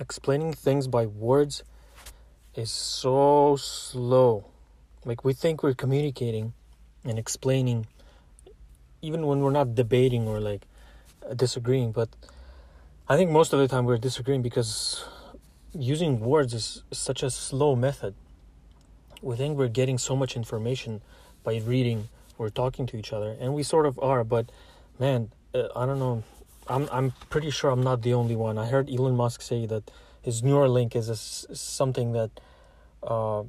explaining things by words is so slow. Like we think we're communicating and explaining even when we're not debating or like disagreeing, but I think most of the time we're disagreeing because using words is such a slow method. We think we're getting so much information by reading or talking to each other, and we sort of are, but man, uh, I don't know. I'm I'm pretty sure I'm not the only one. I heard Elon Musk say that his Neuralink is a, something that uh,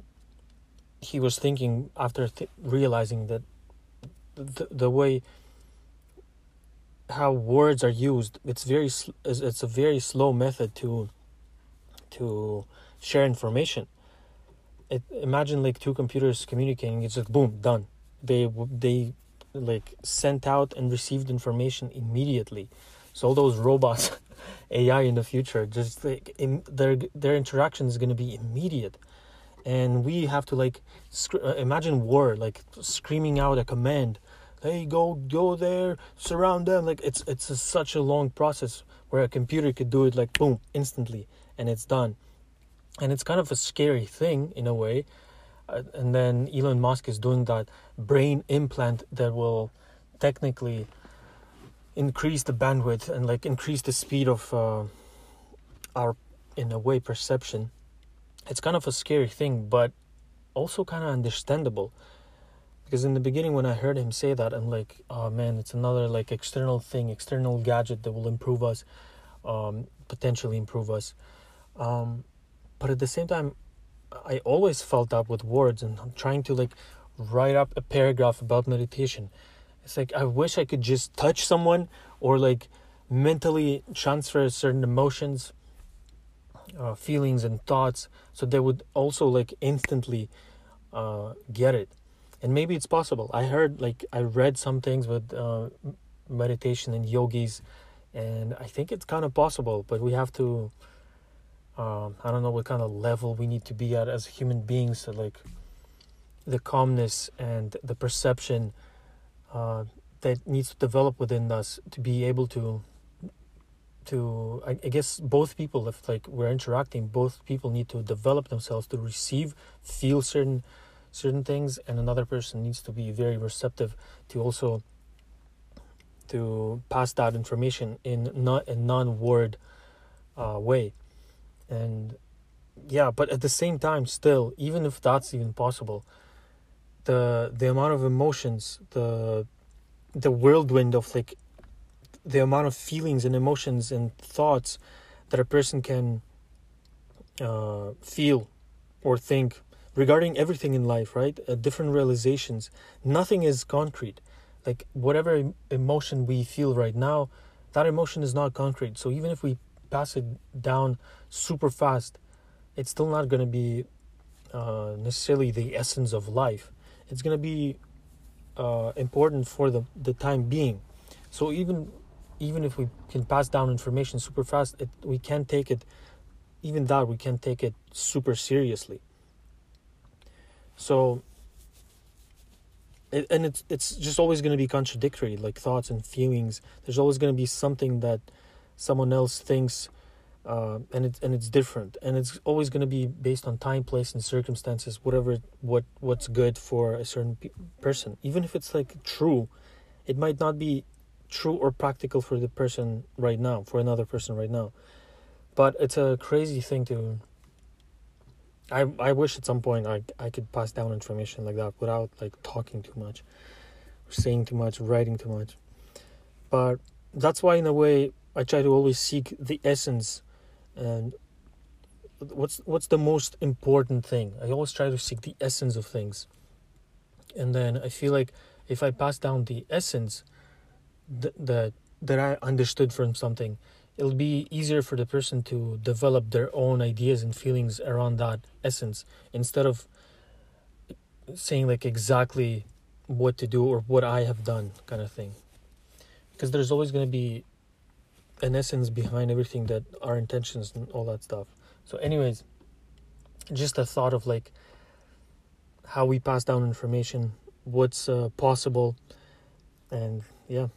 he was thinking after th- realizing that the, the way how words are used it's very it's a very slow method to to share information. It, imagine like two computers communicating it's like boom done. They they like sent out and received information immediately so all those robots ai in the future just like in, their their interaction is going to be immediate. And we have to like sc- uh, imagine war like screaming out a command hey go go there surround them like it's it's a, such a long process where a computer could do it like boom instantly and it's done. And it's kind of a scary thing in a way. Uh, and then Elon Musk is doing that brain implant that will technically increase the bandwidth and like increase the speed of uh, our in a way perception. It's kind of a scary thing but also kind of understandable. Because in the beginning when i heard him say that i'm like oh man it's another like external thing external gadget that will improve us um, potentially improve us. Um, but at the same time i always felt up with words and trying to like write up a paragraph about meditation it's like i wish i could just touch someone or like mentally transfer certain emotions uh, feelings and thoughts so they would also like instantly uh, get it. And maybe it's possible. I heard like i read some things with uh, meditation and yogis and i think it's kind of possible but we have to um, i don't know what kind of level we need to be at as human beings so like the calmness and the perception uh, that needs to develop within us to be able to to I, I guess both people if like we're interacting both people need to develop themselves to receive feel certain certain things and another person needs to be very receptive to also to pass that information in not a non-word uh, way. And yeah but at the same time still even if that's even possible the the amount of emotions the the whirlwind of like the amount of feelings and emotions and thoughts that a person can uh, feel or think regarding everything in life, right? Uh, different realizations. Nothing is concrete. Like whatever emotion we feel right now, that emotion is not concrete. So even if we pass it down super fast, it's still not going to be uh, necessarily the essence of life. It's going to be uh, important for the, the time being. So even even if we can pass down information super fast, it, we can't take it. Even that we can't take it super seriously. So, it, and it's it's just always going to be contradictory, like thoughts and feelings. There's always going to be something that someone else thinks, uh, and it's and it's different, and it's always going to be based on time, place, and circumstances. Whatever what what's good for a certain pe- person, even if it's like true, it might not be true or practical for the person right now, for another person right now. But it's a crazy thing to I I wish at some point I I could pass down information like that without like talking too much, saying too much, writing too much. But that's why in a way I try to always seek the essence and what's what's the most important thing. I always try to seek the essence of things. And then I feel like if I pass down the essence that that, that I understood from something, it'll be easier for the person to develop their own ideas and feelings around that essence instead of saying like exactly what to do or what I have done kind of thing because there's always going to be an essence behind everything that our intentions and all that stuff. So anyways just a thought of like how we pass down information what's uh, possible and yeah